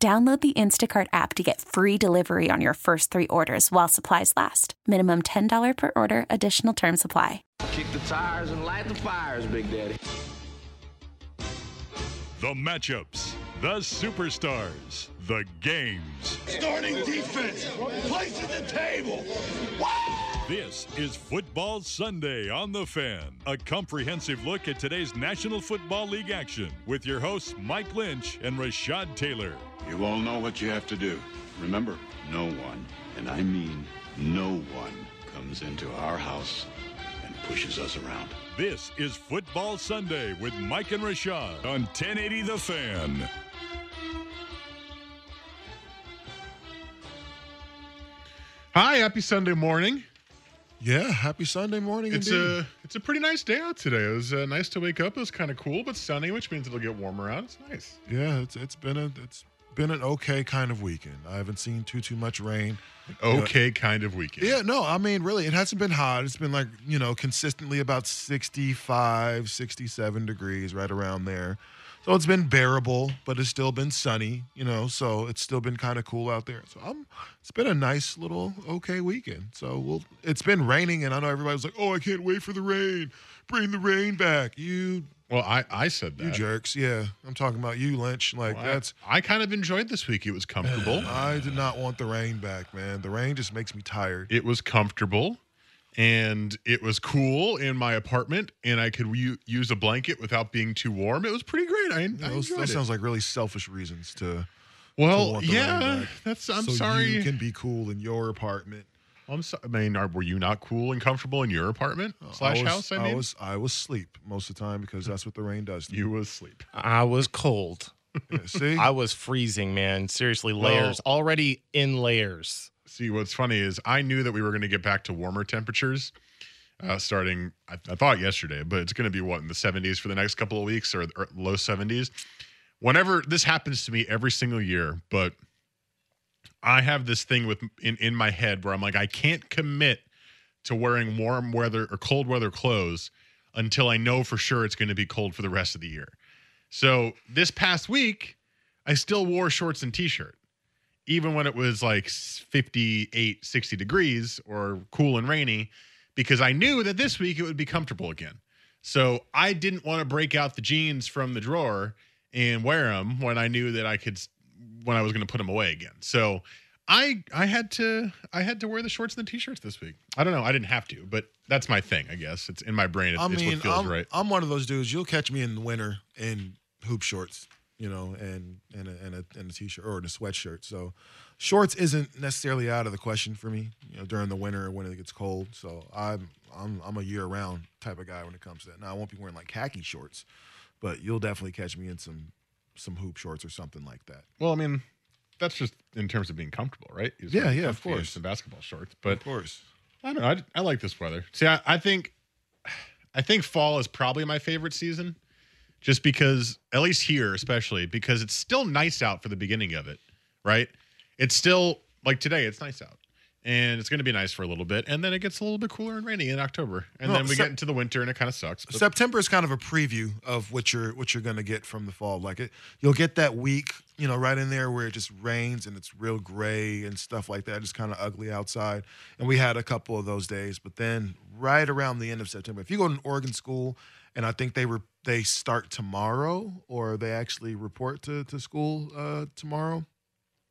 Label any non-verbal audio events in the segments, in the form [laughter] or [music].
Download the Instacart app to get free delivery on your first three orders while supplies last. Minimum $10 per order, additional term supply. Kick the tires and light the fires, Big Daddy. The matchups, the superstars, the games. Starting defense, place at the table. This is Football Sunday on The Fan, a comprehensive look at today's National Football League action with your hosts Mike Lynch and Rashad Taylor. You all know what you have to do. Remember, no one, and I mean no one, comes into our house and pushes us around. This is Football Sunday with Mike and Rashad on 1080 The Fan. Hi, happy Sunday morning. Yeah, happy Sunday morning. It's indeed. a it's a pretty nice day out today. It was uh, nice to wake up. It was kind of cool, but sunny, which means it'll get warmer out. It's nice. yeah. It's it's been a it's been an okay kind of weekend. I haven't seen too too much rain. Okay, kind of weekend. Yeah, no, I mean really, it hasn't been hot. It's been like you know consistently about 65, 67 degrees, right around there. So it's been bearable, but it's still been sunny. You know, so it's still been kind of cool out there. So I'm. It's been a nice little okay weekend. So we'll. It's been raining, and I know everybody's like, "Oh, I can't wait for the rain. Bring the rain back." You Well, I I said that. You jerks, yeah. I'm talking about you, Lynch. Like Well, that's. I, kind of enjoyed this week. It was comfortable. [sighs] I did not want the rain back, man. The rain just makes me tired. it was comfortable, and it was cool in my apartment, and I could u- use a blanket without being too warm. It was pretty great. I, I Those, enjoyed those it. sounds like really selfish reasons to. to well, want the rain yeah. back. That's. I'm so sorry. You can be cool in your apartment. I'm sorry. I mean, are, were you not cool and comfortable in your apartment slash I was, house? I mean, was I was asleep most of the time because that's what the rain does. To you was asleep. I was cold. Yeah, see, [laughs] I was freezing, man. Seriously, layers. Already in layers. See, what's funny is I knew that we were going to get back to warmer temperatures uh, starting, I, I thought yesterday, but it's going to be what, in the 70s for the next couple of weeks or, or low 70s. Whenever this happens to me every single year, but I have this thing with in, in my head where I'm like, I can't commit to wearing warm weather or cold weather clothes until I know for sure it's going to be cold for the rest of the year. So this past week, I still wore shorts and t-shirt even when it was like 58 60 degrees or cool and rainy because i knew that this week it would be comfortable again so i didn't want to break out the jeans from the drawer and wear them when i knew that i could when i was going to put them away again so i i had to i had to wear the shorts and the t-shirts this week i don't know i didn't have to but that's my thing i guess it's in my brain it's, I it's mean, what feels I'm, right I'm one of those dudes. You'll catch me in the winter in hoop shorts, you know, and and a, and a, and a t-shirt or in a sweatshirt. So, shorts isn't necessarily out of the question for me, you know, during the winter or when it gets cold. So I'm I'm I'm a year-round type of guy when it comes to that. Now I won't be wearing like khaki shorts, but you'll definitely catch me in some some hoop shorts or something like that. well i mean that's just in terms of being comfortable right Yeah, yeah, of course. some basketball shorts but of course. I don't know. I, I like this weather. See, I, I think, I think fall is probably my favorite season, just because, at least here, especially because it's still nice out for the beginning of it, right? It's still like today, it's nice out, and it's going to be nice for a little bit, and then it gets a little bit cooler and rainy in October, and No, then we Sep- get into the winter, and it kind of sucks. But September is kind of a preview of what you're what you're gonna get from the fall. Like it, you'll get that week, you know, right in there where it just rains and it's real gray and stuff like that. It's kind of ugly outside, and we had a couple of those days. But then right around the end of September, if you go to an Oregon school, and I think they were they start tomorrow or they actually report to to school uh, tomorrow.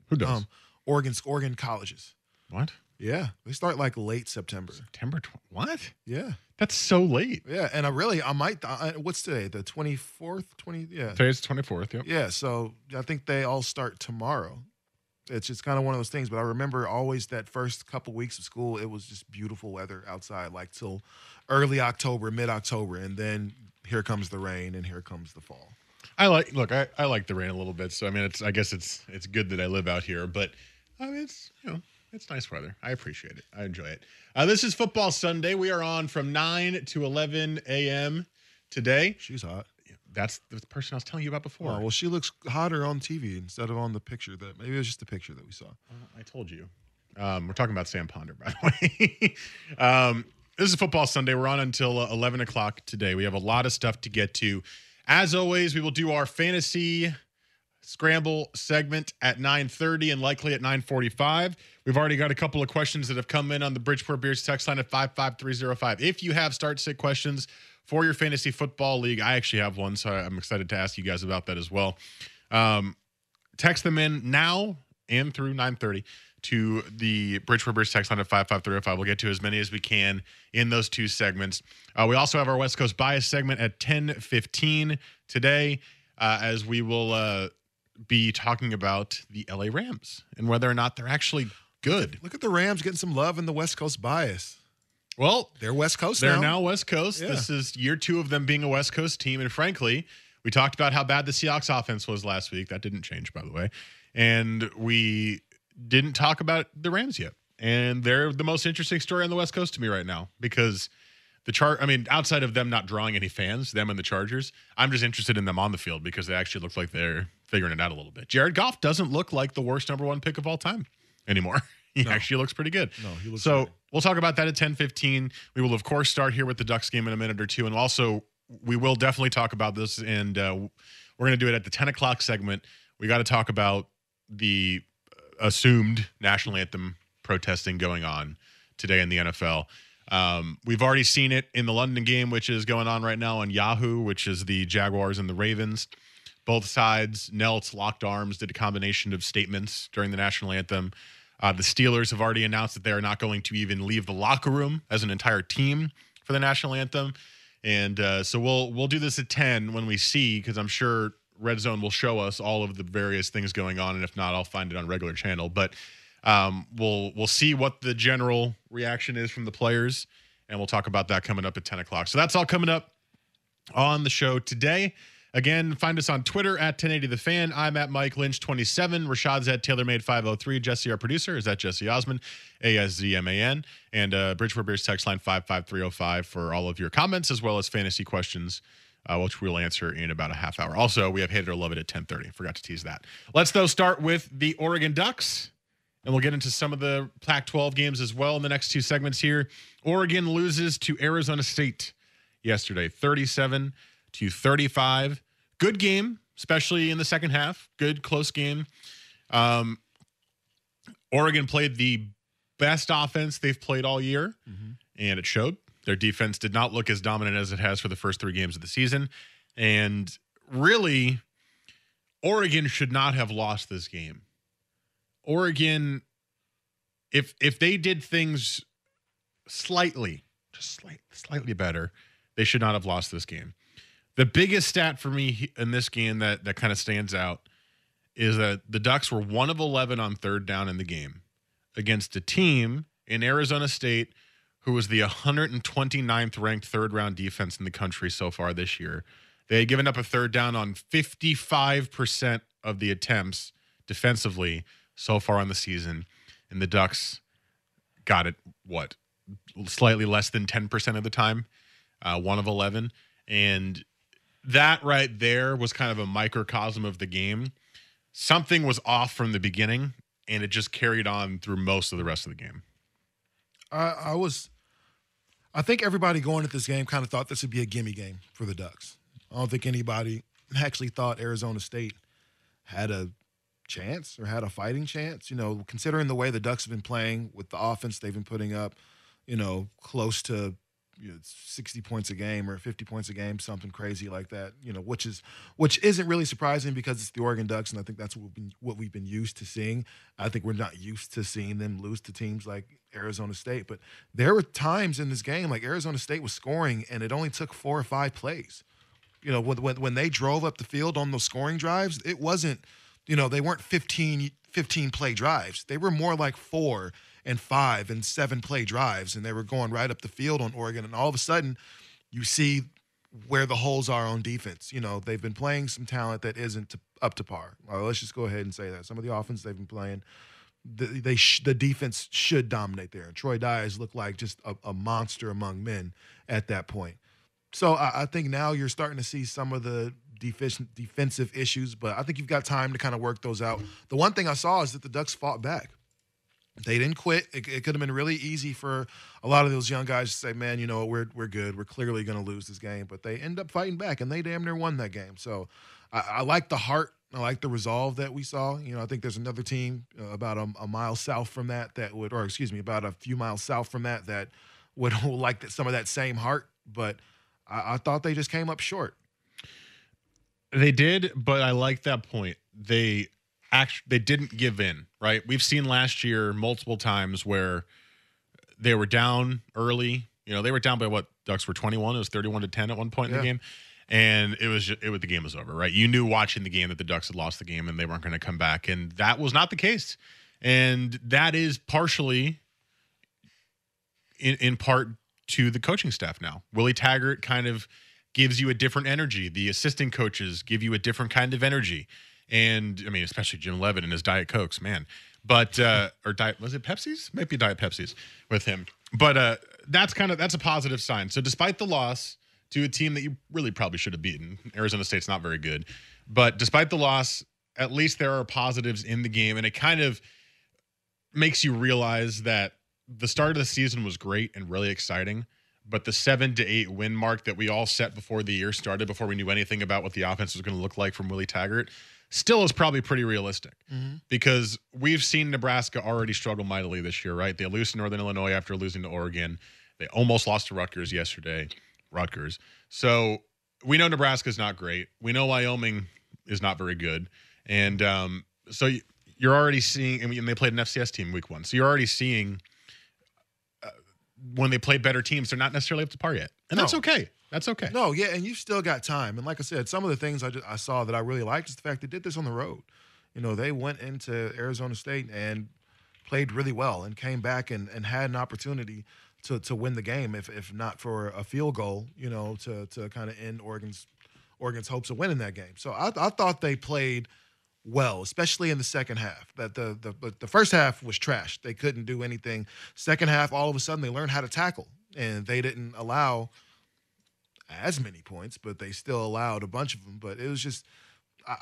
who does? Um, Oregon Oregon colleges. what? Yeah, they start like late September. September? Tw- what? Yeah, That's so late. yeah, and I really I might. I, what's today? The twenty fourth, twenty. Yeah, Today's 24th. Yep. Yeah, so I think they all start tomorrow. It's just kind of one of those things. But I remember always that first couple weeks of school, it was just beautiful weather outside, like till early October, mid October, and then here comes the rain and here comes the fall. I like look, I, I like the rain a little bit. So I mean it's I guess it's it's good that I live out here, but I mean it's you know, it's nice weather. I appreciate it. I enjoy it. Uh, this is football Sunday. We are on from 9 to 11 a.m. today. She's hot. That's the person I was telling you about before. Oh, well, she looks hotter on TV instead of on the picture that maybe it was just the picture that we saw. I told you. Um, we're talking about Sam Ponder, [laughs] by the way. um, this is Football Sunday. We're on until uh, 11 o'clock today. We have a lot of stuff to get to. As always, we will do our fantasy scramble segment at 9.30 and likely at 9.45 we've already got a couple of questions that have come in on the bridgeport beers text line at 55305 if you have start sit questions for your fantasy football league i actually have one so i'm excited to ask you guys about that as well um, text them in now and through 9.30 to the Bridgeport Beers text line at 55305. We'll get to as many as we can in those two segments. Uh, we also have our West Coast bias segment at 1015 today, uh, as we will uh, be talking about the LA Rams and whether or not they're actually good. Look at the Rams getting some love in the West Coast bias. Well, they're West Coast they're now. now West Coast. Yeah. This is year two of them being a West Coast team. And frankly, we talked about how bad the Seahawks offense was last week. That didn't change, by the way. And we didn't talk about the Rams yet. And they're the most interesting story on the West Coast to me right now because the chart, I mean, outside of them not drawing any fans, them and the Chargers, I'm just interested in them on the field because they actually look like they're figuring it out a little bit. Jared Goff doesn't look like the worst number one pick of all time anymore. [laughs] He No. actually looks pretty good. No, he looks so great. we'll talk about that at 10:15. We will of course start here with the Ducks game in a minute or two, and also we will definitely talk about this, and uh, we're going to do it at the 10 o'clock segment. We got to talk about the assumed national anthem protesting going on today in the NFL. Um, we've already seen it in the London game, which is going on right now on Yahoo, which is the Jaguars and the Ravens. Both sides knelt, locked arms, did a combination of statements during the national anthem. Uh, the Steelers have already announced that they are not going to even leave the locker room as an entire team for the national anthem. And uh, so we'll we'll do this at ten when we see, because I'm sure Red Zone will show us all of the various things going on, and if not, I'll find it on regular channel. But um, we'll we'll see what the general reaction is from the players, and we'll talk about that coming up at ten o'clock. So that's all coming up on the show today. Again, find us on Twitter at 1080 The Fan. I'm at Mike Lynch 27. Rashad's at TaylorMade 503. Jesse, our producer, is at Jesse Aszman, A S Z M A N. And uh, Bridgeport Beers text line 55305 for all of your comments as well as fantasy questions, uh, which we'll answer in about a half hour. Also, we have Hate It or Love It at 1030. Forgot to tease that. Let's, though, start with the Oregon Ducks. And we'll get into some of the Pac 12 games as well in the next two segments here. Oregon loses to Arizona State yesterday, 37 to 35. Good game, especially in the second half. Good, close game. Um, Oregon played the best offense they've played all year, and it showed. Their defense did not look as dominant as it has for the first three games of the season. And really, Oregon should not have lost this game. Oregon, if if they did things slightly, just slight, slightly better, they should not have lost this game. The biggest stat for me in this game that that kind of stands out is that the Ducks were one of eleven on third down in the game against a team in Arizona State who was the 129th ranked third round defense in the country so far this year. They had given up a third down on 55% of the attempts defensively so far on the season. And the Ducks got it, what, slightly less than 10% of the time, uh, one of 11. And that right there was kind of a microcosm of the game. Something was off from the beginning, and it just carried on through most of the rest of the game. I, I was, I think everybody going at this game kind of thought this would be a gimme game for the Ducks. I don't think anybody actually thought Arizona State had a chance or had a fighting chance. You know, considering the way the Ducks have been playing with the offense they've been putting up, you know, close to you know, 60 points a game or 50 points a game, something crazy like that, you know, which is which isn't really surprising because it's the Oregon Ducks and I think that's what we've been, what we've been used to seeing. I think we're not used to seeing them lose to teams like Arizona State, but there were times in this game like Arizona State was scoring and it only took four or five plays. You know, when when, they drove up the field on those scoring drives, it wasn't, you know, they weren't 15 15 play drives. They were more like 4 and 5 and 7 play drives and they were going right up the field on Oregon and all of a sudden you see where the holes are on defense. You know, they've been playing some talent that isn't to, up to par. Uh, let's just go ahead and say that some of the offense they've been playing, the, they sh- the defense should dominate there. And Troy Dye looked like just a, a, monster among men at that point. So I, I think now you're starting to see some of the deficient defensive issues, but I think you've got time to kind of work those out. The one thing I saw is that the Ducks fought back. They didn't quit. It, it could have been really easy for a lot of those young guys to say, "Man, you know, we're we're good. We're clearly going to lose this game," but they end up fighting back, and they damn near won that game. So I, I like the heart. I like the resolve that we saw. You know, I think there's another team uh, about a, a, mile south from that that would, or excuse me, about a few miles south from that that would [laughs] like that, some of that same heart. But I, I thought they just came up short. They did, but I like that point. They actually they didn't give in, right? We've seen last year multiple times where they were down early. You know, they were down by what Ducks were 21. It was 31 to 10 at one point yeah. in the game. And it was just, it was the game was over, right? You knew watching the game that the Ducks had lost the game and they weren't going to come back, and that was not the case. And that is partially in, in part to the coaching staff now. Willie Taggart kind of gives you a different energy. The assistant coaches give you a different kind of energy. And I mean, especially Jim Leavitt and his Diet Cokes, man. But uh or diet was it Pepsi's? Might be Diet Pepsi's with him. But uh that's kind of that's a positive sign. So despite the loss to a team that you really probably should have beaten, Arizona State's not very good. But despite the loss, at least there are positives in the game, and it kind of makes you realize that the start of the season was great and really exciting but the seven to eight win mark that we all set before the year started, before we knew anything about what the offense was going to look like from Willie Taggart, still is probably pretty realistic mm-hmm. because we've seen Nebraska already struggle mightily this year, right? They lose to Northern Illinois after losing to Oregon. They almost lost to Rutgers yesterday. Rutgers. So we know Nebraska is not great. We know Wyoming is not very good. And um, so you're already seeing, and they played an FCS team week one. So you're already seeing when they play better teams, they're not necessarily up to par yet, and no. that's okay. That's okay. No, yeah, and you've still got time. And like I said, some of the things I just, I saw that I really liked is the fact they did this on the road. You know, they went into Arizona State and played really well and came back and, and had an opportunity to to win the game, if if not for a field goal, you know, to to kind of end Oregon's Oregon's hopes of winning that game. So I, I thought they played well, especially in the second half. That the the the first half was trash. They couldn't do anything. Second half, all of a sudden, they learned how to tackle, and they didn't allow as many points, but they still allowed a bunch of them. But it was just.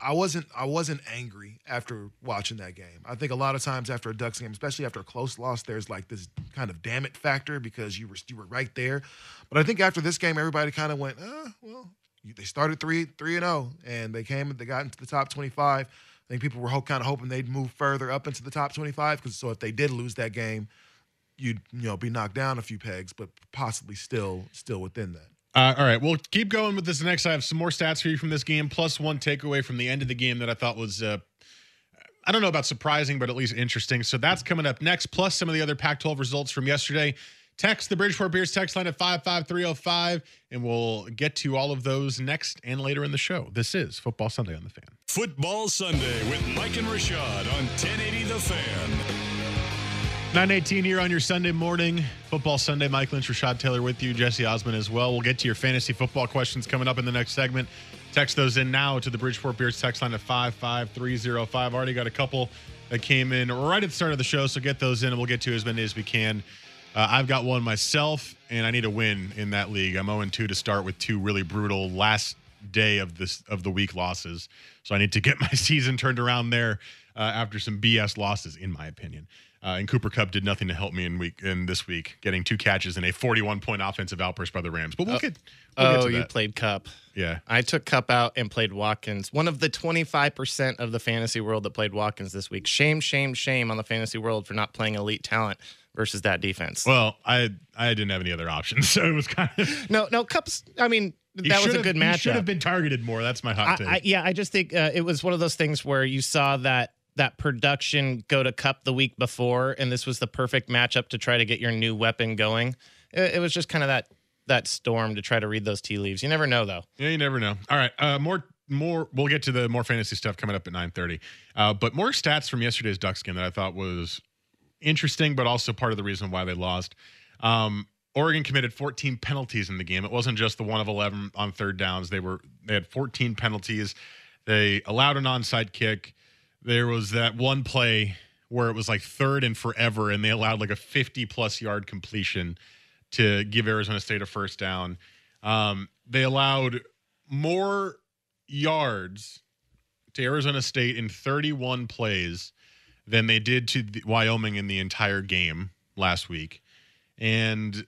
I wasn't I wasn't angry after watching that game. I think a lot of times after a Ducks game, especially after a close loss, there's like this kind of damn it factor because you were you were right there. But I think after this game, everybody kind of went, uh, well, they started three three and zero, oh, and they came they got into the top twenty five. I think people were kind of hoping they'd move further up into the top 25 because so if they did lose that game, you'd you know be knocked down a few pegs, but possibly still still within that. Uh, all right, we'll keep going with this next. I have some more stats for you from this game, plus one takeaway from the end of the game that I thought was, uh, I don't know about surprising, but at least interesting. So that's coming up next, plus some of the other Pac 12 results from yesterday. Text the Bridgeport Beers text line at 55305, and we'll get to all of those next and later in the show. This is Football Sunday on the Fan. Football Sunday with Mike and Rashad on 1080 The Fan. 918 here on your Sunday morning. Football Sunday. Mike Lynch, Rashad Taylor with you. Jesse Aszman as well. We'll get to your fantasy football questions coming up in the next segment. Text those in now to the Bridgeport Beers text line at 55305. Already got a couple that came in right at the start of the show, so get those in and we'll get to as many as we can. Uh, I've got one myself, and I need a win in that league. I'm 0 2 to start with two really brutal last day of this of the week losses. So I need to get [laughs] my season turned around there uh, after some BS losses, in my opinion. Uh, and Cooper Kupp did nothing to help me in week in this week, getting two catches and a 41 point offensive outburst by the Rams. But we'll get. We'll oh, get you played Kupp. Yeah, I took Kupp out and played Watkins. One of the 25 percent of the fantasy world that played Watkins this week. Shame, shame, shame on the fantasy world for not playing elite talent versus that defense. Well, I I didn't have any other options, [laughs] so it was kind of [laughs] no no Kupp's. I mean, that was a good match. Should have been targeted more. That's my hot take. I, yeah, I just think uh, it was one of those things where you saw that that production go to Kupp the week before, and this was the perfect matchup to try to get your new weapon going. It, it was just kind of that that storm to try to read those tea leaves. You never know, though. Yeah, you never know. All right, uh, more more. We'll get to the more fantasy stuff coming up at nine thirty. Uh, but more stats from yesterday's Ducks game that I thought was interesting, but also part of the reason why they lost. Um, Oregon committed 14 penalties in the game. It wasn't just the one of 11 on third downs. They were they had 14 penalties. They allowed an onside kick. There was that one play where it was like third and forever, and they allowed like a 50 plus yard completion to give Arizona State a first down. Um, they allowed more yards to Arizona State in 31 plays than they did to the, Wyoming in the entire game last week. And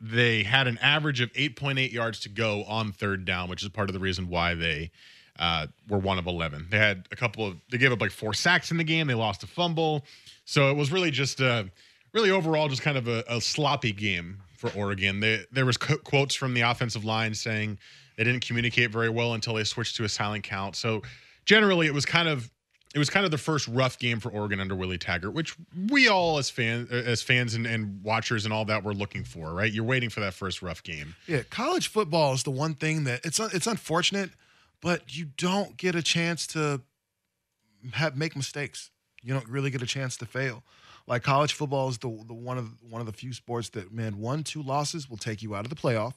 they had an average of 8.8 yards to go on third down, which is part of the reason why they uh, were one of 11. They had a couple of, they gave up like four sacks in the game. They lost a fumble. So it was really just, uh, really overall, just kind of a, a sloppy game for Oregon. They, there was co- quotes from the offensive line saying they didn't communicate very well until they switched to a silent count. So generally, it was kind of it was kind of the first rough game for Oregon under Willie Taggart, which we all as fans as fans and, and watchers and all that were looking for, right? You're waiting for that first rough game. Yeah, college football is the one thing that it's it's unfortunate, but you don't get a chance to have make mistakes. You don't really get a chance to fail. Like college football is the, the one of one of the few sports that man one two losses will take you out of the playoff.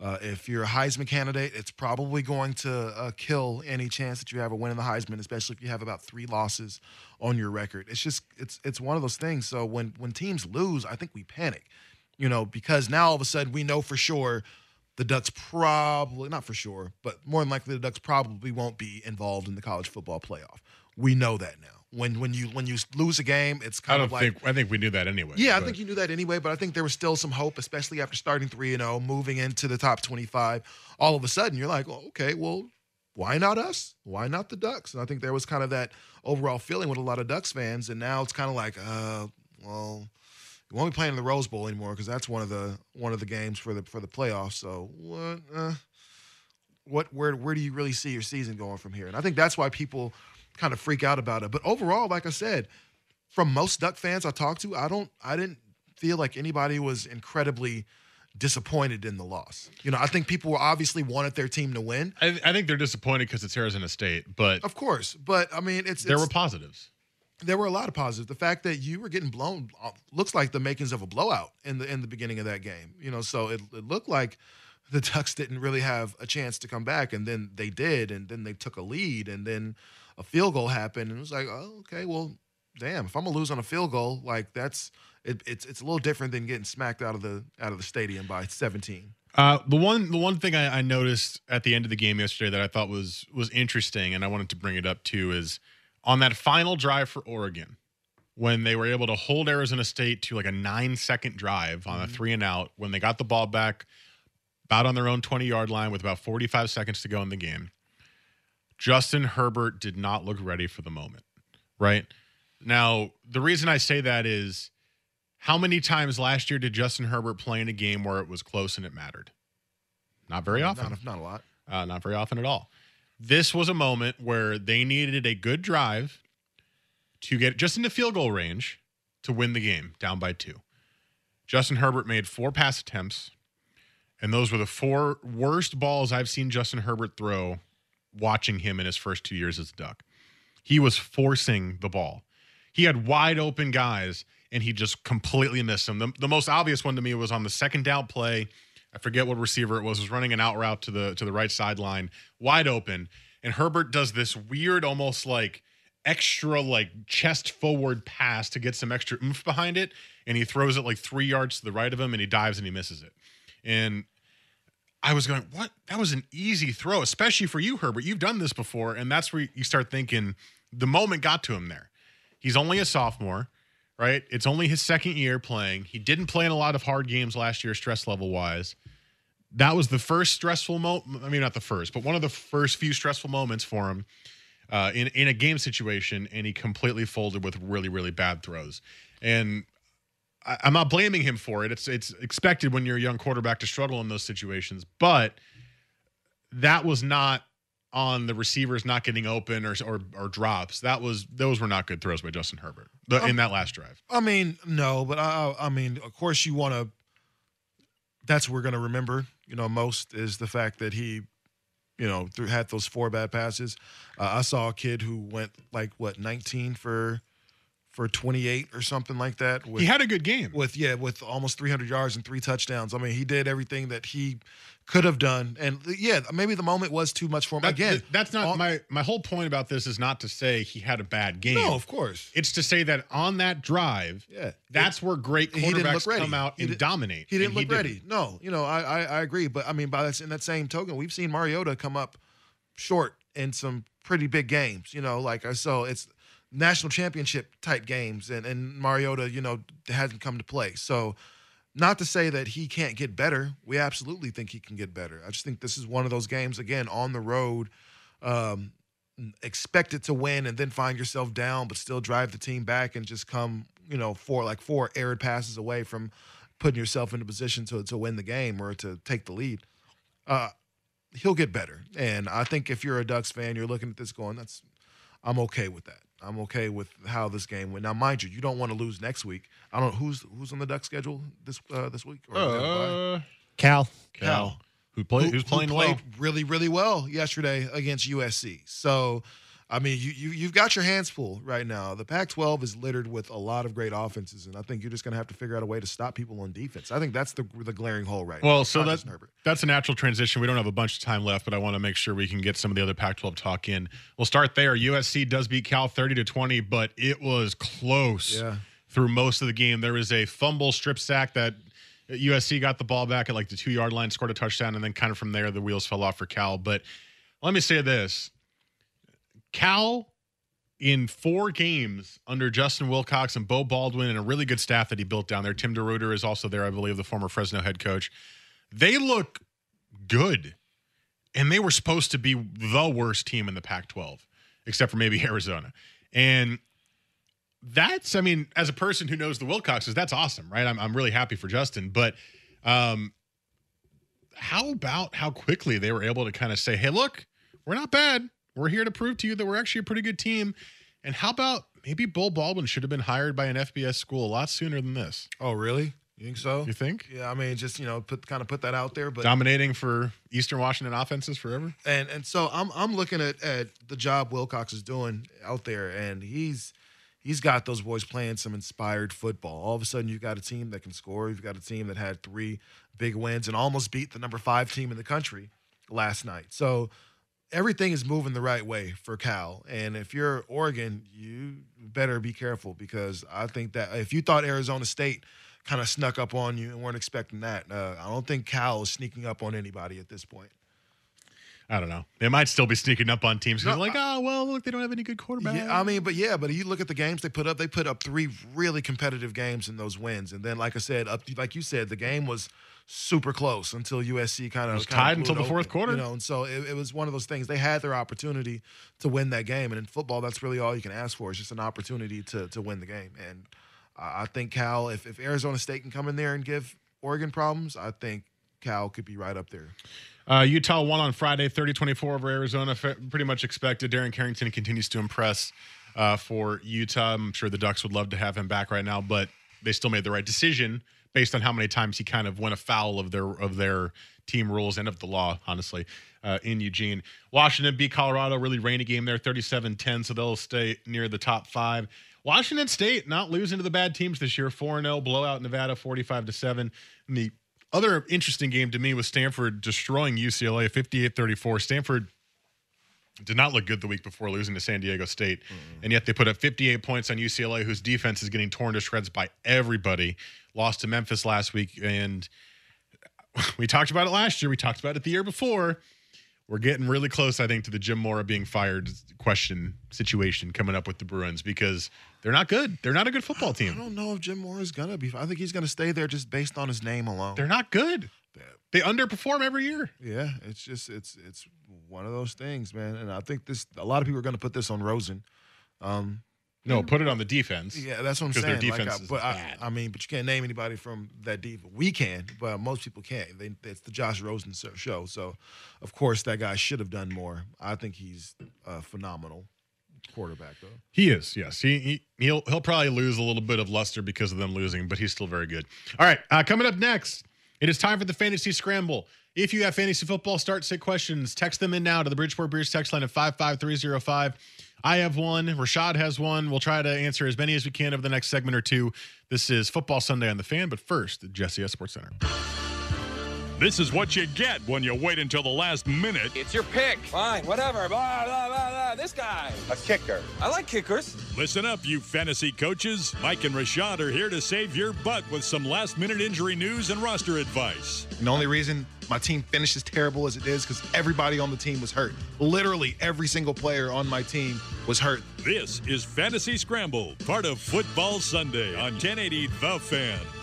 Uh, if you're a Heisman candidate, it's probably going to uh, kill any chance that you have a win in the Heisman, especially if you have about three losses on your record. It's just it's it's one of those things. So when when teams lose, I think we panic, you know, because now all of a sudden we know for sure the Ducks probably not for sure, but more than likely the Ducks probably won't be involved in the college football playoff. We know that now. When when you when you lose a game, it's kind I don't of like think I think we knew that anyway. yeah, I think you knew that anyway, but I think there was still some hope, especially after starting 3 and 0, moving into the top 25. All of a sudden, you're like, well, okay, well, why not us? Why not the Ducks? And I think there was kind of that overall feeling with a lot of Ducks fans, and now it's kind of like, uh, well, we won't be playing in the Rose Bowl anymore because that's one of the one of the games for the for the playoffs. So what? Uh, what? Where? Where do you really see your season going from here? And I think that's why people kind of freak out about it. But overall, like I said, from most Duck fans I talked to, I don't, I didn't feel like anybody was incredibly disappointed in the loss. You know, I think people were obviously wanted their team to win, I, I think they're disappointed because it's Arizona State, but of course. But I mean, it's, there it's were positives. There were a lot of positives. The fact that you were getting blown uh, looks like the makings of a blowout in the in the beginning of that game. You know, so it, it looked like the Ducks [laughs] didn't really have a chance to come back, and then they did, and then they took a lead, and then a field goal happened, and it was like, oh, okay, well, damn, if I'm gonna lose on a field goal, like that's it, it's it's a little different than getting smacked out of the out of the stadium by 17. Uh, the one the one thing I, I noticed at the end of the game yesterday that I thought was was interesting, and I wanted to bring it up too, is on that final drive for Oregon, when they were able to hold Arizona State to like a nine second drive on a three and out, when they got the ball back about on their own 20 yard line with about 45 seconds to go in the game, Justin Herbert did not look ready for the moment, right? Now, the reason I say that is how many times last year did Justin Herbert play in a game where it was close and it mattered? Not very often. Not, not a lot. Uh, not very often at all. This was a moment where they needed a good drive to get just into field goal range to win the game down by two. Justin Herbert made four pass attempts, and those were the four worst balls I've seen Justin Herbert throw watching him in his first two years as a Duck. He was forcing the ball. He had wide open guys, and he just completely missed them. The, the most obvious one to me was on the second down play. I forget what receiver it was. Was running an out route to the to the right sideline, wide open, and Herbert does this weird, almost like extra like chest forward pass to get some extra oomph behind it, and he throws it like three yards to the right of him, and he dives and he misses it. And I was going, what? That was an easy throw, especially for you, Herbert. You've done this before, and that's where you start thinking the moment got to him there. He's only a sophomore, right? It's only his second year playing. He didn't play in a lot of hard games last year, stress level wise. That was the first stressful moment. I mean, not the first, but one of the first few stressful moments for him uh, in in a game situation, and he completely folded with really, really bad throws. And I, I'm not blaming him for it. It's it's expected when you're a young quarterback to struggle in those situations, but that was not on the receivers not getting open or or, or drops. That was those were not good throws by Justin Herbert the, in that last drive. I mean, no, but I, I mean, of course, you want to. That's what we're going to remember. You know, most is the fact that he, you know, had those four bad passes. Uh, I saw a kid who went like what 19 for for 28 or something like that. With, He had a good game. with yeah, with almost 300 yards and three touchdowns. I mean, he did everything that he could have done, and yeah, maybe the moment was too much for him. That- Again, th- that's not all- my my whole point about this is not to say he had a bad game. No, of course. It's to say that on that drive, Yeah. that's where great He didn't quarterbacks come out He and did- dominate. He didn't look ready. No, you know, I, I I agree, but I mean, by that in that same token, we've seen Mariota come up short in some pretty big games. You know, like uh, so it's national championship type games, and and Mariota, you know, hasn't come to play. So, not to say that he can't get better. We absolutely think he can get better. I just think this is one of those games again on the road. Um, expect it to win and then find yourself down, but still drive the team back and just come, you know, four like four arid passes away from putting yourself in a position to to win the game or to take the lead. Uh, he'll get better, and I think if you're a Ducks fan, you're looking at this going, "That's I'm okay with that. I'm okay with how this game went." Now, mind you, you don't want to lose next week. I don't know who's who's on the Duck schedule this uh, this week. Or is that a bye? Uh, Cal. Cal, who played, who- who's playing who played well. really, really well yesterday against USC. So, I mean, you, you you've got your hands full right now. The Pac-12 is littered with a lot of great offenses, and I think you're just going to have to figure out a way to stop people on defense. I think that's the the glaring hole right now. Well, so Not that, just Herbert. that's a natural transition. We don't have a bunch of time left, but I want to make sure we can get some of the other Pac-12 talk in. We'll start there. USC does beat Cal 30 to 20, but it was close Yeah. through most of the game. There was a fumble strip sack that USC got the ball back at like the two yard line, scored a touchdown, and then kind of from there the wheels fell off for Cal. But let me say this: Cal in four games under Justin Wilcox and Beau Baldwin and a really good staff that he built down there. Tim DeRuyter is also there, I believe, the former Fresno head coach. They look good. And they were supposed to be the worst team in the Pac 12, except for maybe [laughs] Arizona. And that's, I mean, as a person who knows the Wilcoxes, that's awesome, right? I'm, I'm really happy for Justin. But um, how about how quickly they were able to kind of say, hey, look, we're not bad. We're here to prove to you that we're actually a pretty good team. And how about maybe Beau Baldwin should have been hired by an FBS school a lot sooner than this? Oh, really? You think so? You think? Yeah, I mean, just you know, put kind of put that out there, but Dominating for Eastern Washington offenses forever? and and so I'm I'm looking at at the job Wilcox is doing out there, and he's he's got those boys playing some inspired football. All of a sudden, you've got a team that can score. You've got a team that had three big wins and almost beat the number five team in the country last night. So everything is moving the right way for Cal. And if you're Oregon, you better be careful because I think that if you thought Arizona State kind of snuck up on you and weren't expecting that, uh, I don't think Cal is sneaking up on anybody at this point. I don't know. They might still be sneaking up on teams. No, like, oh, well, look, they don't have any good quarterbacks. Yeah, I mean, but yeah, but you look at the games they put up. They put up three really competitive games in those wins, and then, like I said, up like you said, the game was super close until USC kind of was tied until the fourth quarter. You know, and so it, it was one of those things. They had their opportunity to win that game, and in football, that's really all you can ask for. It's just an opportunity to to win the game. And I I think Cal, if if Arizona State can come in there and give Oregon problems, I think Cal could be right up there. Uh, Utah won on Friday, 30 24 over Arizona. F- pretty much expected. Darren Carrington continues to impress uh, for Utah. I'm sure the Ducks would love to have him back right now, but they still made the right decision based on how many times he kind of went afoul of their of their team rules and of the law, honestly, uh, in Eugene. Washington beat Colorado, really rainy game there, 37 10, so they'll stay near the top five. Washington State not losing to the bad teams this year, 4 0, blowout Nevada, 45 to 7. And the other interesting game to me was Stanford destroying UCLA 58 34. Stanford did not look good the week before losing to San Diego State. And yet they put up 58 points on UCLA, whose defense is getting torn to shreds by everybody. Lost to Memphis last week. And [laughs] we talked about it last year. We talked about it the year before. We're getting really close, I think, to the Jim Mora being fired question situation coming up with the Bruins because they're not good. They're not a good football team. I don't know if Jim Mora is gonna be. I think he's gonna stay there just based on his name alone. They're not good. They underperform every year. Yeah, it's just it's it's one of those things, man. And I think this a lot of people are going to put this on Rosen. Um, No, put it on the defense. yeah, that's what I'm Because their saying. Like, defense I, is but I, bad. I mean, but you can't name anybody from that deep. We can, but most people can't. They, it's the Josh Rosen so- show. So, of course, that guy should have done more. I think he's a phenomenal quarterback, though. He is, yes. He, he he'll he'll probably lose a little bit of luster because of them losing, but he's still very good. All right, uh, coming up next, it is time for the fantasy scramble. If you have fantasy football start sit questions, text them in now to the Bridgeport Beers text line at five five three zero five. I have one. Rashad has one. We'll try to answer as many as we can over the next segment or two. This is Football Sunday on the Fan, but first, Jesse S. Sports Center. This is what you get when you wait until the last minute. It's your pick. Fine, whatever. Blah, blah, blah, blah. This guy. A kicker. I like kickers. Listen up, you fantasy coaches. Mike and Rashad are here to save your butt with some last minute injury news and roster advice. And the only reason my team finished as terrible as it is because everybody on the team was hurt. Literally every single player on my team was hurt. This is Fantasy Scramble, part of Football Sunday on 1080 The Fan.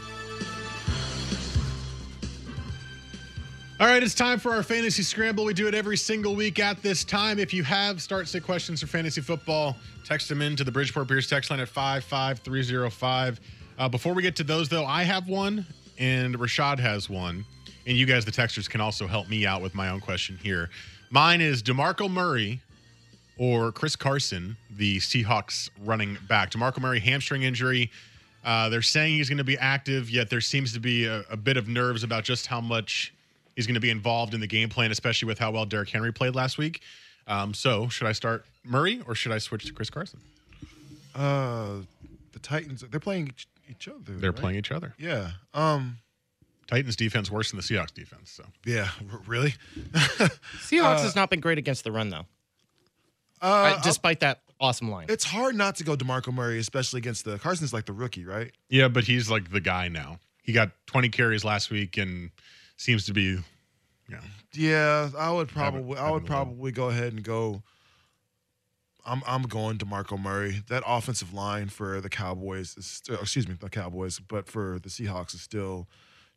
All right, it's time for our fantasy scramble. We do it every single week at this time. If you have start sit questions for fantasy football, text them in to the Bridgeport Beers text line at 55305. Uh, before we get to those, though, I have one and Rashad has one. And you guys, the texters, can also help me out with my own question here. Mine is DeMarco Murray or Chris Carson, the Seahawks running back. DeMarco Murray, hamstring injury. Uh, they're saying he's going to be active, yet there seems to be a, a bit of nerves about just how much he's going to be involved in the game plan, especially with how well Derrick Henry played last week. Um, so, should I start Murray or should I switch to Chris Carson? Uh, the Titans, they're playing each, each other. They're right? playing each other. Yeah. Um. Titans defense worse than the Seahawks defense. So, Yeah. r- Really? [laughs] Seahawks has not been great against the run though, Uh, Uh, despite that awesome line. it's hard not to go Demarco Murray, especially against the Carson's like the rookie, right? yeah, but he's like the guy now. He got 20 carries last week and seems to be, Yeah. Yeah, I would probably, Haven't- I would probably go ahead and go. I'm I'm going Demarco Murray. That offensive line for the Cowboys is, still, excuse me, the Cowboys, but for the Seahawks is still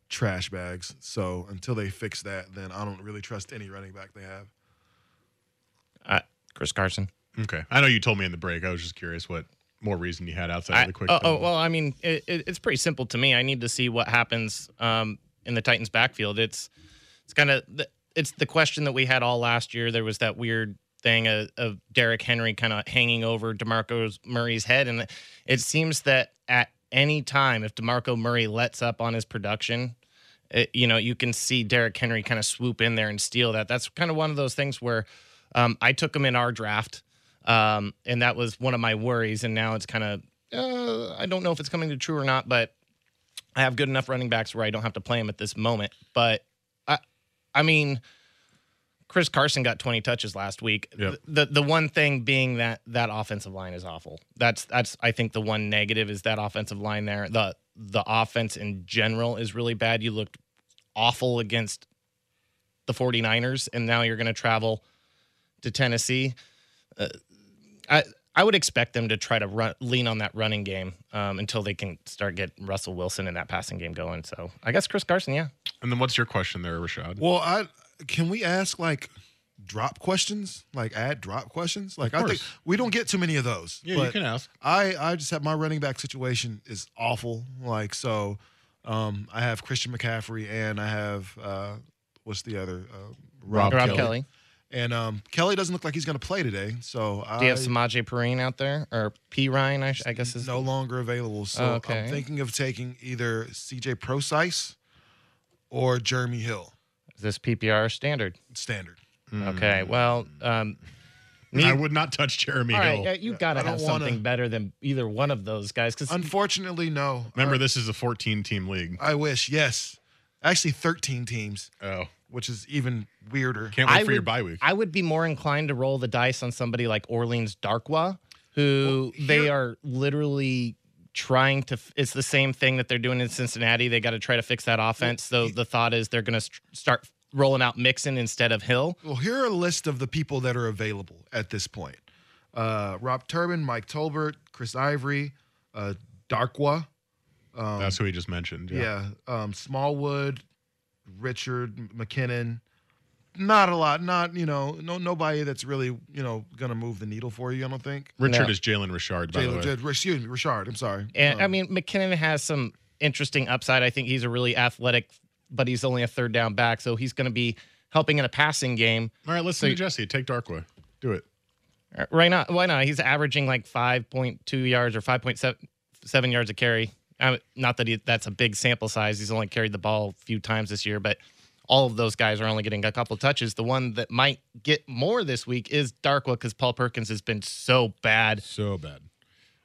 trash bags. So until they fix that, then I don't really trust any running back they have. Uh, Chris Carson. okay. I know you told me in the break. I was just curious what more reason you had outside I- of the quick. oh, oh, well, I mean, it, it, it's pretty simple to me. I need to see what happens um, in the Titans' backfield. It's it's kind of it's the question that we had all last year. There was that weird thing of, of Derrick Henry kind of hanging over Demarco Murray's head, and it seems that at any time, if Demarco Murray lets up on his production. It, you know, you can see Derrick Henry kind of swoop in there and steal that. That's kind of one of those things where um, I took him in our draft, um, and that was one of my worries. And now it's kind of uh, I don't know if it's coming to true or not, but I have good enough running backs where I don't have to play him at this moment. But I, I mean, Chris Carson got 20 touches last week. Yep. The the one thing being that that offensive line is awful. That's that's I think the one negative is that offensive line there. The the offense in general is really bad. You looked awful against the 49ers and now you're going to travel to Tennessee. Uh, I I would expect them to try to run, lean on that running game um, until they can start get Russell Wilson and that passing game going. So I guess Chris Carson, yeah. and then what's your question there, Rashad? Well, I can we ask like drop questions, like add drop questions? Like I think we don't get too many of those. yeah, you can ask. I I just have my running back situation is awful. Like so, um, I have Christian McCaffrey and I have uh, what's the other uh, Rob Rob Kelley. Kelley. And um, Kelley doesn't look like he's going to play today. So I Do you have Samaje Perine out there or P Ryan? I, sh- I guess is no longer available. So Oh, okay. I'm thinking of taking either CJ Procise or Jeremy Hill is this PPR standard. standard. Okay, well, um, Mm. I would not touch Jeremy all Hill. right, you got to I don't have wanna- something better than either one of those guys because Unfortunately, no. Remember, Uh, this is a 14 team league. I wish. Yes, actually, 13 teams, Oh, which is even weirder. can't wait I for your would- bye week. I would be more inclined to roll the dice on somebody like Orleans Darkwa, who Well, they are literally trying to. f- It's the same thing that they're doing in Cincinnati. They got to try to fix that offense. So the thought is they're going to st- start rolling out Mixon instead of Hill. Well, here are a list of the people that are available at this point: uh, Rob Turbin, Mike Tolbert, Chris Ivory, uh, Darkwa. Um, That's who he just mentioned. yeah, um, Smallwood, Richard McKinnon. Not a lot. Not you know, no nobody that's really you know gonna move the needle for you. I don't think. Richard No. is Jalen Richard, by the way. Jalen, J- excuse me, Richard. I'm sorry. And I Um, mean, McKinnon has some interesting upside. I think he's a really athletic, but he's only a third down back, so he's going to be helping in a passing game. All right, listen to Jesse. Take Darkwa. Do it. Uh, Right now, why not? He's averaging like 5.2 yards or 5.7 yards a carry. Not that he, that's a big sample size. He's only carried the ball a few times this year, but all of those guys are only getting a couple touches. The one that might get more this week is Darkwa because Paul Perkins has been so bad. So bad.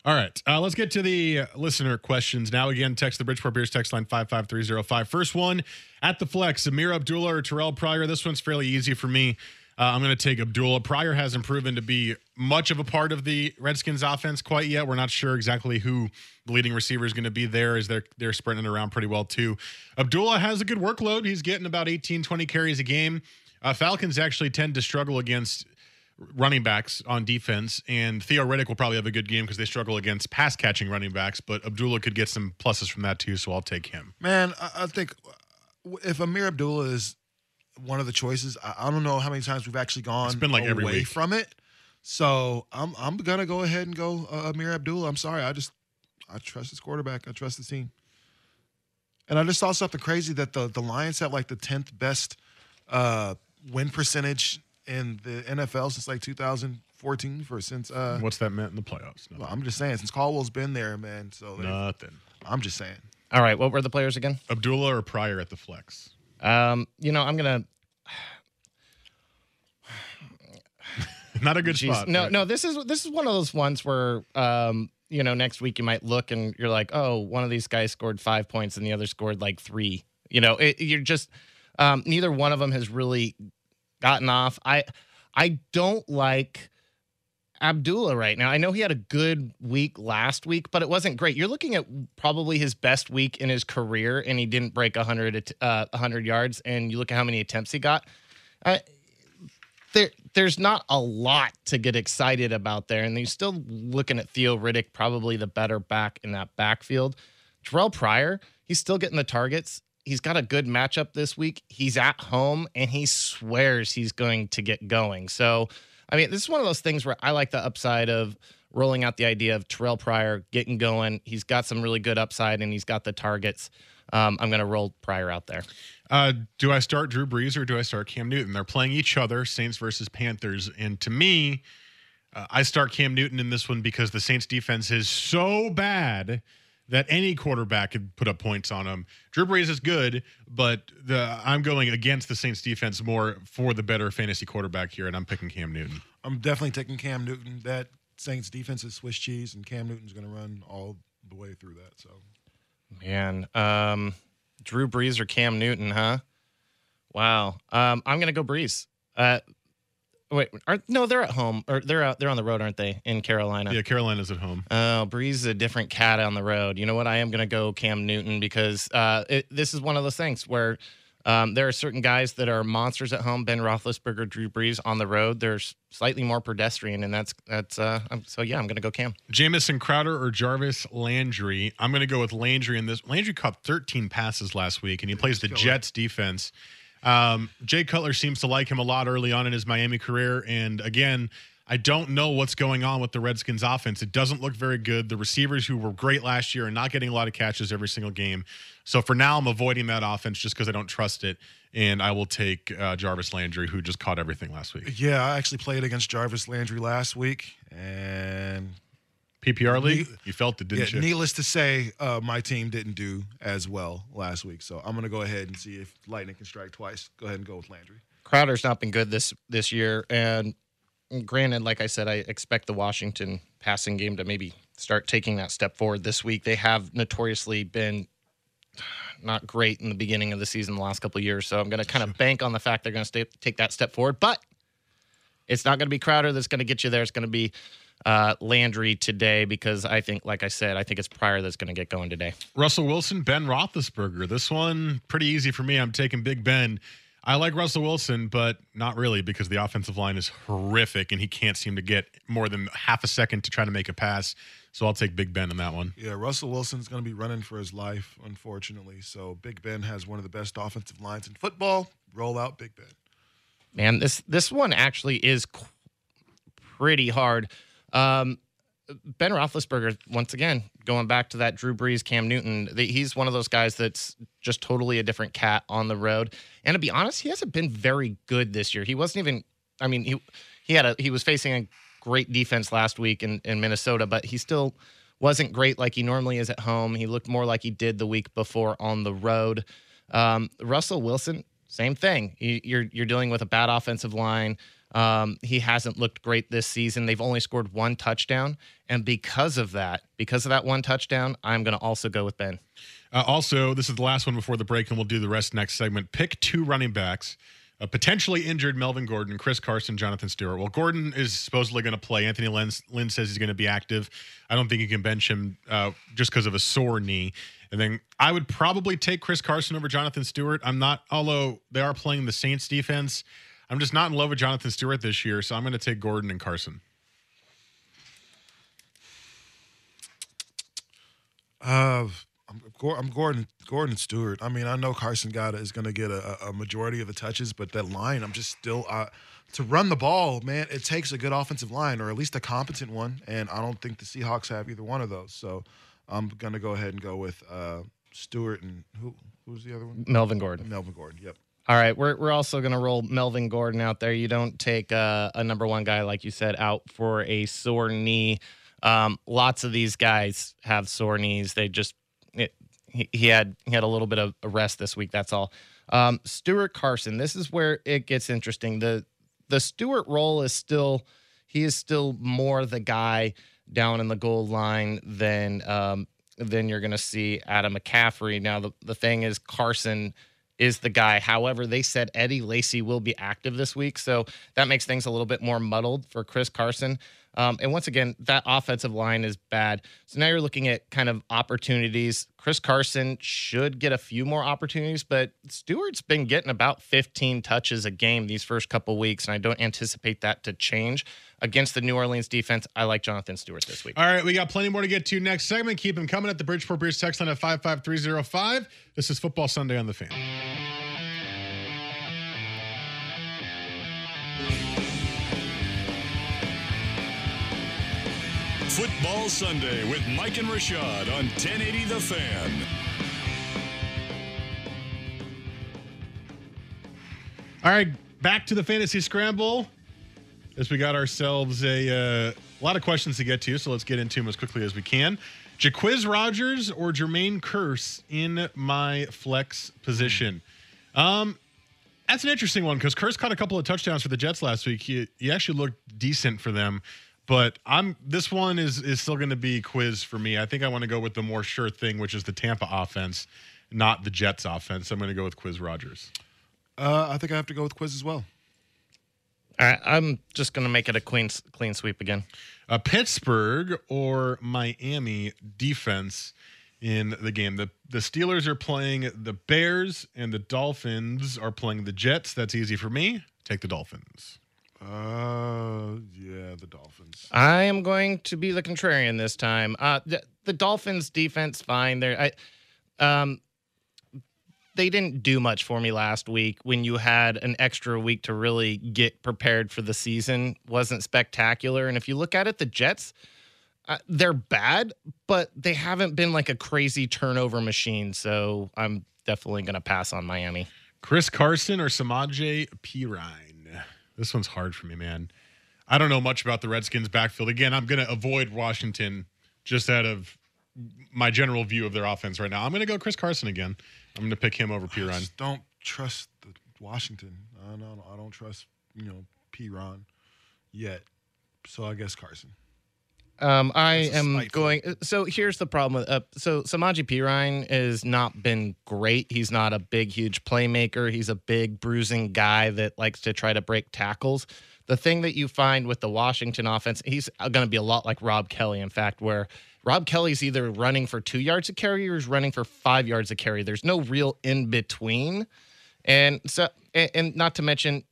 All right, uh, let's get to the uh, listener questions now. Again, text the Bridgeport Beers text line 55305. First one at the flex, Ameer Abdullah or Terrelle Pryor. This one's fairly easy for me. Uh, I'm going to take Abdullah. Pryor hasn't proven to be much of a part of the Redskins offense quite yet. We're not sure exactly who the leading receiver is going to be there as they're, they're sprinting around pretty well too. Abdullah has a good workload. He's getting about 18, 20 carries a game. Uh, Falcons actually tend to struggle against running backs on defense, and Theo Riddick will probably have a good game because they struggle against pass catching running backs. But Abdullah could get some pluses from that too, so I'll take him. Man, I, I think if Ameer Abdullah is one of the choices, I, I don't know how many times we've actually gone It's been like away every week. from it. So I'm I'm gonna go ahead and go uh, Ameer Abdullah. I'm sorry, I just I trust this quarterback. I trust the team. And I just saw something crazy that the the Lions have like the tenth best uh, win percentage in the NFL since like 2014 for since uh What's that meant in the playoffs? well, I'm just saying since Caldwell's been there, man. So Nothing. I'm just saying. All right, what were the players again? Abdullah or Pryor at the flex? Um, you know, I'm gonna. Not a good Jeez. spot. No, right? no. This is this is one of those ones where um, you know, next week you might look and you're like, oh, one of these guys scored five points and the other scored like three. You know, it, you're just um, neither one of them has really gotten off. I I don't like Abdullah right now. I know he had a good week last week, but it wasn't great. You're looking at probably his best week in his career, and he didn't break 100 att- uh, 100 yards. And you look at how many attempts he got. Uh, there, there's not a lot to get excited about there, and you're still looking at Theo Riddick, probably the better back in that backfield. Terrelle Pryor, he's still getting the targets. He's got a good matchup this week. He's at home, and he swears he's going to get going. So, I mean, this is one of those things where I like the upside of rolling out the idea of Terrelle Pryor getting going. He's got some really good upside, and he's got the targets. Um, I'm going to roll Pryor out there. Uh, do I start Drew Brees or do I start Cam Newton? They're playing each other, Saints versus Panthers. And to me, uh, I start Cam Newton in this one because the Saints defense is so bad that any quarterback could put up points on him. Drew Brees is good, but the I'm going against the Saints defense more for the better fantasy quarterback here, and I'm picking Cam Newton. I'm definitely taking Cam Newton. That Saints defense is Swiss cheese, and Cam Newton's going to run all the way through that. So Man, um, Drew Brees or Cam Newton, huh? Wow. Um, I'm gonna go Brees. Uh, wait, are no? They're at home or they're out. They're on the road, aren't they? In Carolina. Yeah, Carolina's at home. Oh, Brees is a different cat on the road. You know what? I am going to go Cam Newton because uh, it, this is one of those things where um, there are certain guys that are monsters at home. Ben Roethlisberger, Drew Brees on the road. They're slightly more pedestrian, and that's that's. Uh, I'm, so yeah, I'm going to go Cam. Jamison Crowder or Jarvis Landry. I'm going to go with Landry in this. Landry caught 13 passes last week, and he plays the Jets defense. Um, Jay Cutler seems to like him a lot early on in his Miami career. And again, I don't know what's going on with the Redskins offense. It doesn't look very good. The receivers who were great last year are not getting a lot of catches every single game. So for now, I'm avoiding that offense just because I don't trust it. And I will take uh, Jarvis Landry, who just caught everything last week. yeah, I actually played against Jarvis Landry last week, and PPR league, Ne- you felt it, didn't you? needless to say, uh, my team didn't do as well last week. So I'm going to go ahead and see if lightning can strike twice. Go ahead and go with Landry. Crowder's not been good this this year, and granted, like I said, I expect the Washington passing game to maybe start taking that step forward this week. They have notoriously been not great in the beginning of the season the last couple of years, so I'm going to kind of bank on the fact they're going to take that step forward. But it's not going to be Crowder that's going to get you there. It's going to be uh, Landry today because I think, like I said, I think it's Pryor that's going to get going today. Russell Wilson, Ben Roethlisberger. This one pretty easy for me. I'm taking Big Ben. I like Russell Wilson, but not really because the offensive line is horrific and he can't seem to get more than half a second to try to make a pass. So I'll take Big Ben in that one. Yeah, Russell Wilson's going to be running for his life, unfortunately. So Big Ben has one of the best offensive lines in football. Roll out Big Ben. Man, this this one actually is qu- pretty hard. Um, ben Roethlisberger, once again, going back to that Drew Brees, Cam Newton, the, he's one of those guys that's just totally a different cat on the road. And to be honest, he hasn't been very good this year. He wasn't even. I mean, he he had a he was facing a great defense last week in, in Minnesota, but he still wasn't great like he normally is at home. He looked more like he did the week before on the road. Um, Russell Wilson, same thing. You- You're you're dealing with a bad offensive line. Um, he hasn't looked great this season. They've only scored one touchdown, and because of that, because of that one touchdown, I'm going to also go with Ben. Uh, also, this is the last one before the break, and we'll do the rest next segment. Pick two running backs. A potentially injured Melvin Gordon, Chris Carson, Jonathan Stewart. Well, Gordon is supposedly going to play. Anthony Lynn, Lynn says he's going to be active. I don't think you can bench him uh, just because of a sore knee. And then I would probably take Chris Carson over Jonathan Stewart. I'm not, although they are playing the Saints defense, I'm just not in love with Jonathan Stewart this year. So I'm going to take Gordon and Carson. Uh, I'm, Gor- I'm Gordon Gordon Stewart. I mean, I know Carson got is going to get a, a majority of the touches, but that line, I'm just still uh, to run the ball, man. It takes a good offensive line, or at least a competent one, and I don't think the Seahawks have either one of those. So I'm going to go ahead and go with uh, Stewart and who who's the other one? Melvin Gordon. Melvin Gordon. Yep. All right, we're we're also going to roll Melvin Gordon out there. You don't take uh, a number one guy like you said out for a sore knee. Um, lots of these guys have sore knees. They just it, he, he had he had a little bit of a rest this week. That's all. Um, Stewart Carson. This is where it gets interesting. the The Stewart role is still he is still more the guy down in the goal line than um, than you're going to see Adam McCaffrey. Now the the thing is Carson is the guy. However, they said Eddie Lacy will be active this week, so that makes things a little bit more muddled for Chris Carson. Um, and once again, that offensive line is bad. So now you're looking at kind of opportunities. Chris Carson should get a few more opportunities, but Stewart's been getting about 15 touches a game these first couple weeks, and I don't anticipate that to change against the New Orleans defense. I like Jonathan Stewart this week. All right, we got plenty more to get to next segment. Keep them coming at the Bridgeport Beers text line at 55305. This is Football Sunday on the fan. Football Sunday with Mike and Rashad on 1080 The Fan. All right, back to the fantasy scramble. As we got ourselves a uh, lot of questions to get to, so let's get into them as quickly as we can. Jacquizz Rogers or Jermaine Kearse in my flex position. Um, that's an interesting one because Kearse caught a couple of touchdowns for the Jets last week. He, he actually looked decent for them, but I'm this one is is still going to be quiz for me. I think I want to go with the more sure thing, which is the Tampa offense, not the Jets offense. I'm going to go with Quiz Rogers. Uh, I think I have to go with Quiz as well. All right, I'm just going to make it a clean clean sweep again. uh, Pittsburgh or Miami defense in the game. The the Steelers are playing the Bears and the Dolphins are playing the Jets. That's easy for me. Take the Dolphins. Uh, yeah, the Dolphins. I am going to be the contrarian this time. Uh, the, the Dolphins defense fine. There, I, um, they didn't do much for me last week. When you had an extra week to really get prepared for the season, wasn't spectacular. And if you look at it, the Jets, uh, they're bad, but they haven't been like a crazy turnover machine. So I'm definitely going to pass on Miami. Chris Carson or Samaje Perine. This one's hard for me, man. I don't know much about the Redskins backfield. Again, I'm going to avoid Washington just out of my general view of their offense right now. I'm going to go Chris Carson again. I'm going to pick him over just don't trust the Washington. I don't. I don't trust you know P. Ron yet. So I guess Carson. Um, I That's am going. So here's the problem with uh, so Samaje Perine has not been great. He's not a big, huge playmaker. He's a big, bruising guy that likes to try to break tackles. The thing that you find with the Washington offense, he's going to be a lot like Rob Kelley. In fact, where Rob Kelley's either running for two yards a carry or he's running for five yards a carry. There's no real in between, and so and, and not to mention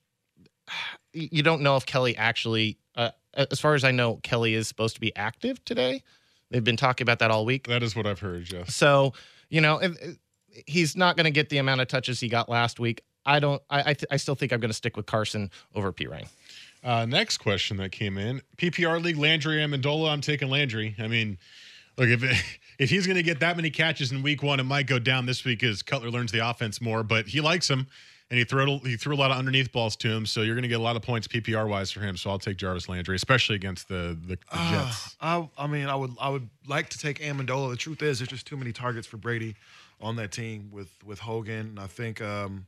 you don't know if Kelley actually, uh, as far as I know, Kelley is supposed to be active today. They've been talking about that all week. That is what I've heard, Jeff. So, you know, if, if- he's not going to get the amount of touches he got last week. I don't. I I, th- I still think I'm going to stick with Carson over P Ryan. Uh, next question that came in PPR league Landry Amendola. I'm taking Landry. I mean, look if [laughs] if he's going to get that many catches in week one, it might go down this week as Cutler learns the offense more. But he likes him, and he threw he threw a lot of underneath balls to him. So you're going to get a lot of points PPR wise for him. So I'll take Jarvis Landry, especially against the the, the Ah, Jets. I, I mean, I would, I would like to take Amendola. The truth is, there's just too many targets for Brady on that team with with Hogan. And I think, um,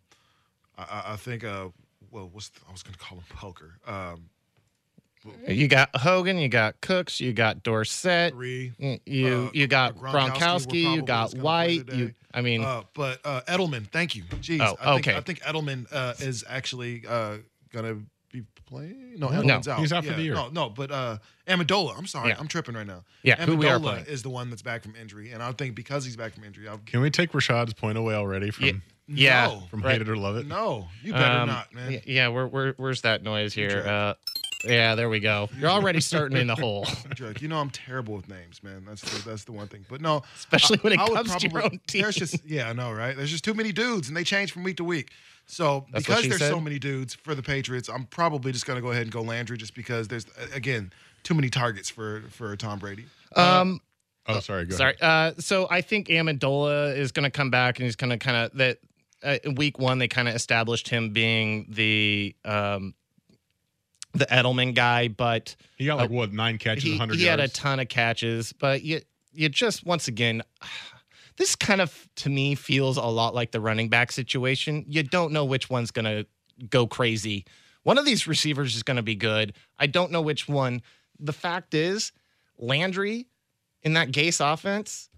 I, I, I think. Uh, well, what's the, I was going to call him Poker. Um, You got Hogan, you got Cooks, you got Dorsett, three. you Uh, you got Gronkowski, we're Gronkowski, you got just gonna play White. You, I mean, Uh, but uh, Edelman, thank you. Jeez, Oh, I think, okay. I think Edelman uh, is actually uh, gonna be playing. No, No, Edelman's out. he's out for the year. No, no, but uh, Amendola. I'm sorry, Yeah. I'm tripping right now. Yeah, who we are playing. is the one that's back from injury, and I think because he's back from injury, I'll, Can we take Rashad's point away already from Yeah. yeah, No. from right. hate it or love it? no, you better Um, not, man. y- Yeah, where, where where's that noise here? Uh, yeah, there we go. You're already starting in the hole, [laughs] Jerk. You know I'm terrible with names, man. That's the, that's the one thing. But no, especially when it I would comes to your own team. There's just yeah, I know, right? There's just too many dudes, and they change from week to week. So That's because there's said? so many dudes for the Patriots, I'm probably just gonna go ahead and go Landry, just because there's again too many targets for for Tom Brady. um, Oh, sorry. Go Sorry. ahead. Uh, so I think Amendola is going to come back and he's going to kind of that uh, week one they kind of established him being the um, the Edelman guy, but He got like uh, what nine catches, he, 100 he had a ton of catches. But you you just once again. [sighs] This kind of to me feels a lot like the running back situation. You don't know which one's to go crazy. One of these receivers is to be good. I don't know which one. The fact is, Landry in that Gase offense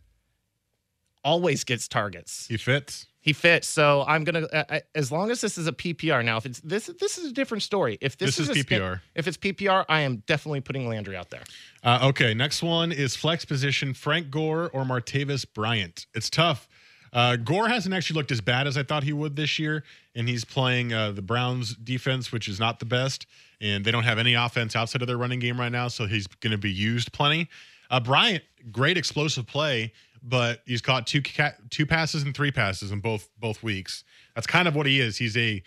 always gets targets. he fits. He fits. So I'm gonna uh, as long as this is a PPR. Now, if it's this, this is a different story. If this, This is a spin- PPR. if it's PPR, I am definitely putting Landry out there. Uh, okay, next one is flex position: Frank Gore or Martavis Bryant. It's tough. Uh, Gore hasn't actually looked as bad as I thought he would this year, and he's playing uh, the Browns defense, which is not the best, and they don't have any offense outside of their running game right now, so he's going to be used plenty. Uh, Bryant, great explosive play, but he's caught two ca- two passes and three passes in both both weeks. That's kind of what he is. He's a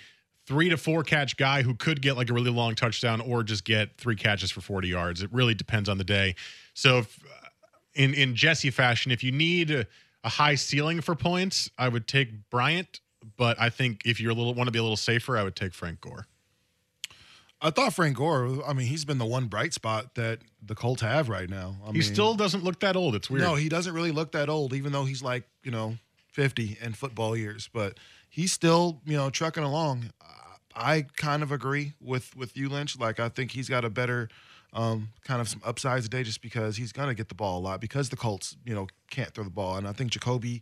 three to four catch guy who could get like a really long touchdown or just get three catches for 40 yards. It really depends on the day. So if, uh, in in Jesse fashion, if you need a, a high ceiling for points, I would take Bryant. But I think if you're a little want to be a little safer, I would take Frank Gore. I thought Frank Gore. I mean, he's been the one bright spot that the Colts have right now. I he mean, still doesn't look that old. It's weird. No, he doesn't really look that old, even though he's like, you know, 50 in football years. But he's still, you know, trucking along. I kind of agree with with you, Lynch. Like, I think he's got a better um, kind of some upsides today just because he's going to get the ball a lot because the Colts, you know, can't throw the ball. And I think Jacoby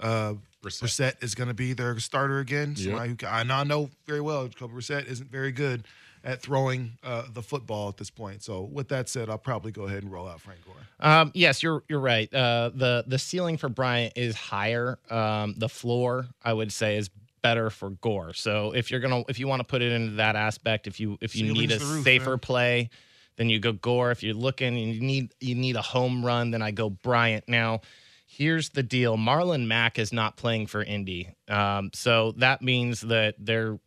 uh, Brissett. Is going to be their starter again. Who ca- I now know very well Jacoby Brissett isn't very good at throwing uh, the football at this point. So with that said, I'll probably go ahead and roll out Frank Gore. Um, yes, you're you're right. Uh, the the ceiling for Bryant is higher. Um, the floor, I would say, is better for Gore. So if you're gonna if you want to put it into that aspect, if you if you need a roof, safer man. play, then you go Gore. If you're looking and you need you need a home run, then I go Bryant. Now, here's the deal: Marlon Mack is not playing for Indy, um, so that means that they're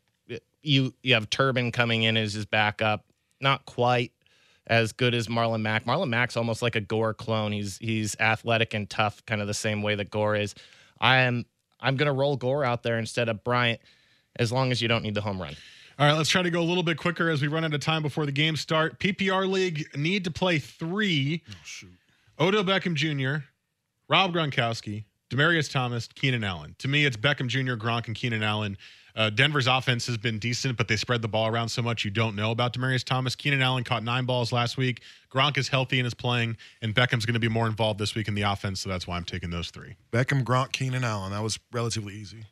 you you have Turbin coming in as his backup. Not quite as good as Marlon Mack. Marlon Mack's almost like a Gore clone. He's he's athletic and tough, kind of the same way that Gore is. I am I'm gonna roll Gore out there instead of Bryant, as long as you don't need the home run. All right, let's try to go a little bit quicker as we run out of time before the game start. PPR league need to play three. Oh shoot. Odell Beckham Jr., Rob Gronkowski, Demaryius Thomas, Keenan Allen. To me, it's Beckham Jr., Gronk, and Keenan Allen. Uh, Denver's offense has been decent, but they spread the ball around so much you don't know about Demaryius Thomas. Keenan Allen caught nine balls last week. Gronk is healthy and is playing, and Beckham's going to be more involved this week in the offense, so that's why I'm taking those three. Beckham, Gronk, Keenan Allen. That was relatively easy.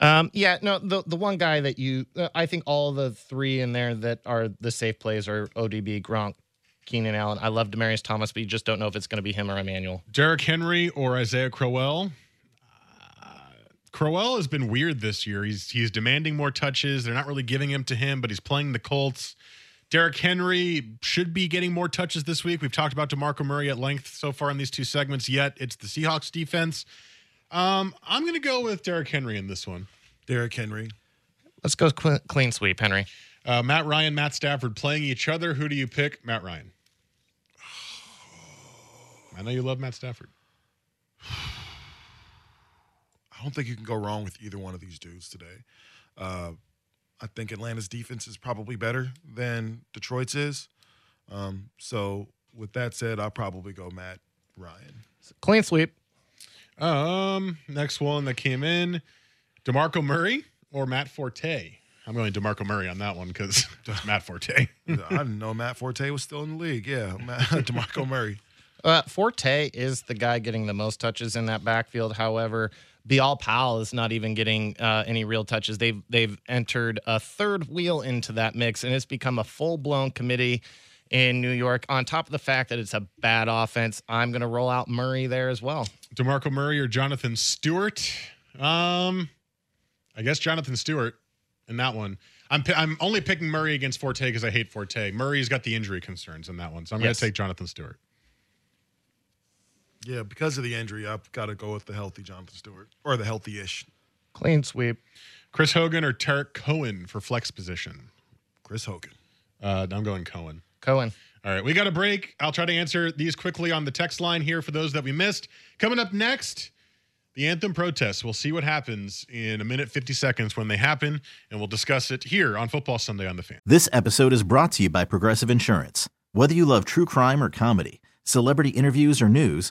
Um, yeah, no, the the one guy that you, uh, I think all the three in there that are the safe plays are ODB, Gronk, Keenan Allen. I love Demaryius Thomas, but you just don't know if it's going to be him or Emmanuel. Derrick Henry or Isaiah Crowell. Crowell has been weird this year. He's he's demanding more touches. They're not really giving him to him, but he's playing the Colts. Derrick Henry should be getting more touches this week. We've talked about DeMarco Murray at length so far in these two segments, yet it's the Seahawks defense. Um, I'm going to go with Derrick Henry in this one. Derrick Henry. Let's go cl- clean sweep, Henry. Uh, Matt Ryan, Matt Stafford playing each other. Who do you pick? Matt Ryan. [sighs] I know you love Matt Stafford. [sighs] [sighs] I don't think you can go wrong with either one of these dudes today. Uh, I think Atlanta's defense is probably better than Detroit's is. Um, so with that said, I'll probably go Matt Ryan. Clean sweep. Um, next one that came in, DeMarco Murray or Matt Forte. I'm going DeMarco Murray on that one because [laughs] Matt Forte. [laughs] I didn't know Matt Forte was still in the league. Yeah, Matt, [laughs] Demarco Murray. Uh, Forte is the guy getting the most touches in that backfield. However, Bilal Powell is not even getting uh, any real touches. They've they've entered a third wheel into that mix, and it's become a full blown committee in New York. On top of the fact that it's a bad offense, I'm going to roll out Murray there as well. DeMarco Murray or Jonathan Stewart? Um, I guess Jonathan Stewart in that one. I'm I'm only picking Murray against Forte because I hate Forte. Murray's got the injury concerns in that one, so I'm Yes. going to take Jonathan Stewart. Yeah, because of the injury, I've got to go with the healthy Jonathan Stewart or the healthy-ish Clean sweep. Chris Hogan or Tarik Cohen for flex position. Chris Hogan. Uh, I'm going Cohen. Cohen. All right, we got a break. I'll try to answer these quickly on the text line here for those that we missed. Coming up next, the anthem protests. We'll see what happens in a minute 50 seconds when they happen, and we'll discuss it here on Football Sunday on the Fan. This episode is brought to you by Progressive Insurance. Whether you love true crime or comedy, celebrity interviews or news,